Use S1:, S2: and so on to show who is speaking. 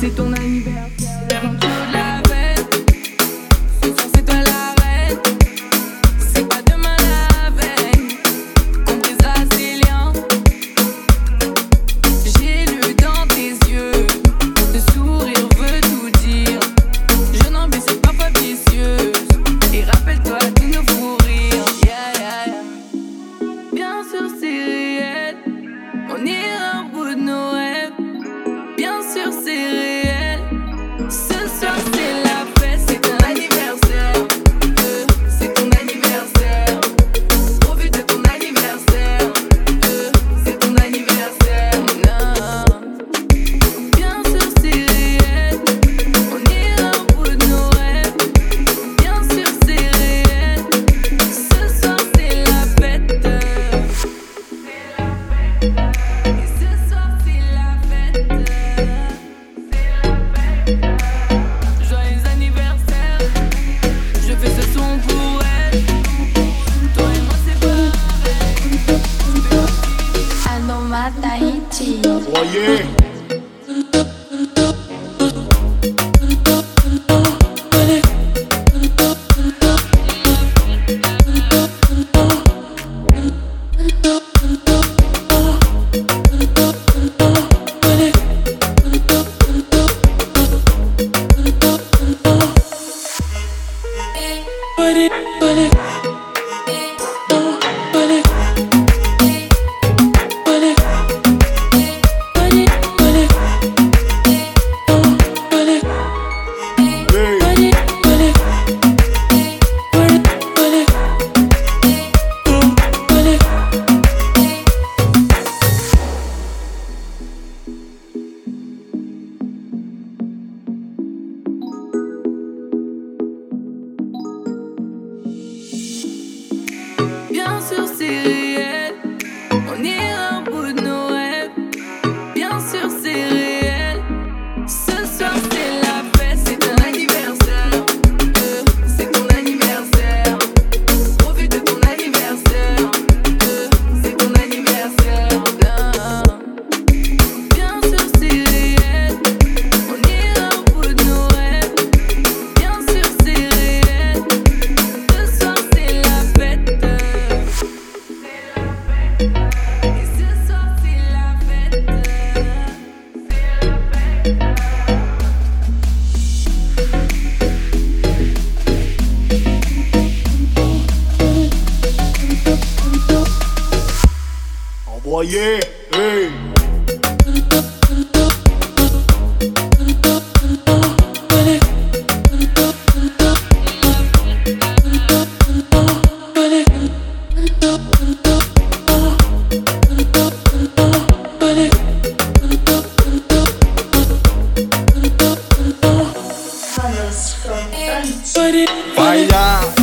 S1: C'est ton anniversaire. Ferme-toi la veille. C'est forcé, la reine. C'est pas demain la veine, Compris à ces liens. J'ai lu dans tes yeux. Ce sourire veut tout dire. Je n'en baisse pas, pas vicieux. Et rappelle-toi, de ne faut rire. Bien sûr, c'est réel. On ira. Ce
S2: Voyez. Bien
S3: Oye, hey. Fire.